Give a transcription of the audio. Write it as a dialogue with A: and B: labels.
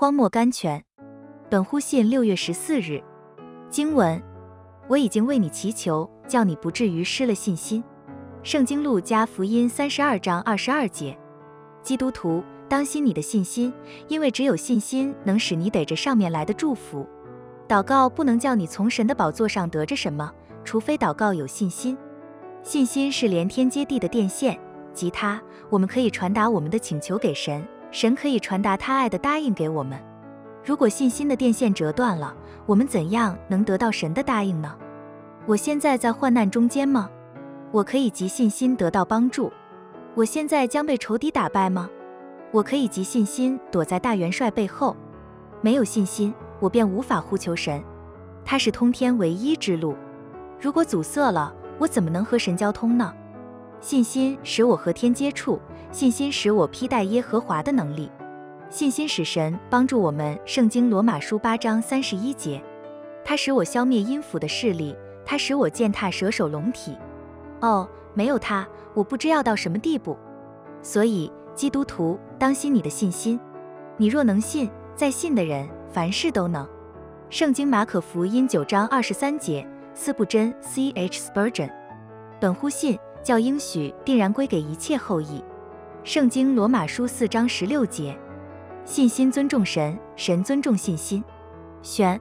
A: 荒漠甘泉。本乎信六月十四日。经文：我已经为你祈求，叫你不至于失了信心。圣经路加福音三十二章二十二节。基督徒，当心你的信心，因为只有信心能使你得着上面来的祝福。祷告不能叫你从神的宝座上得着什么，除非祷告有信心。信心是连天接地的电线，即它，我们可以传达我们的请求给神，神可以传达他爱的答应给我们。如果信心的电线折断了，我们怎样能得到神的答应呢？我现在在患难中间吗？我可以及信心得到帮助。我现在将被仇敌打败吗？我可以及信心躲在大元帅背后。没有信心，我便无法呼求神。他是通天唯一之路。如果阻塞了，我怎么能和神交通呢？信心使我和天接触，信心使我披戴耶和华的能力。信心使神帮助我们。圣经罗马书八章三十一节，他使我消灭阴府的势力，他使我践踏蛇首龙体。哦，没有他，我不知要到什么地步。所以，基督徒，当心你的信心。你若能信，在信的人凡事都能。圣经马可福音九章二十三节，斯布真 C H Spurgeon，本乎信，叫应许定然归给一切后裔。圣经罗马书四章十六节。信心尊重神，神尊重信心。选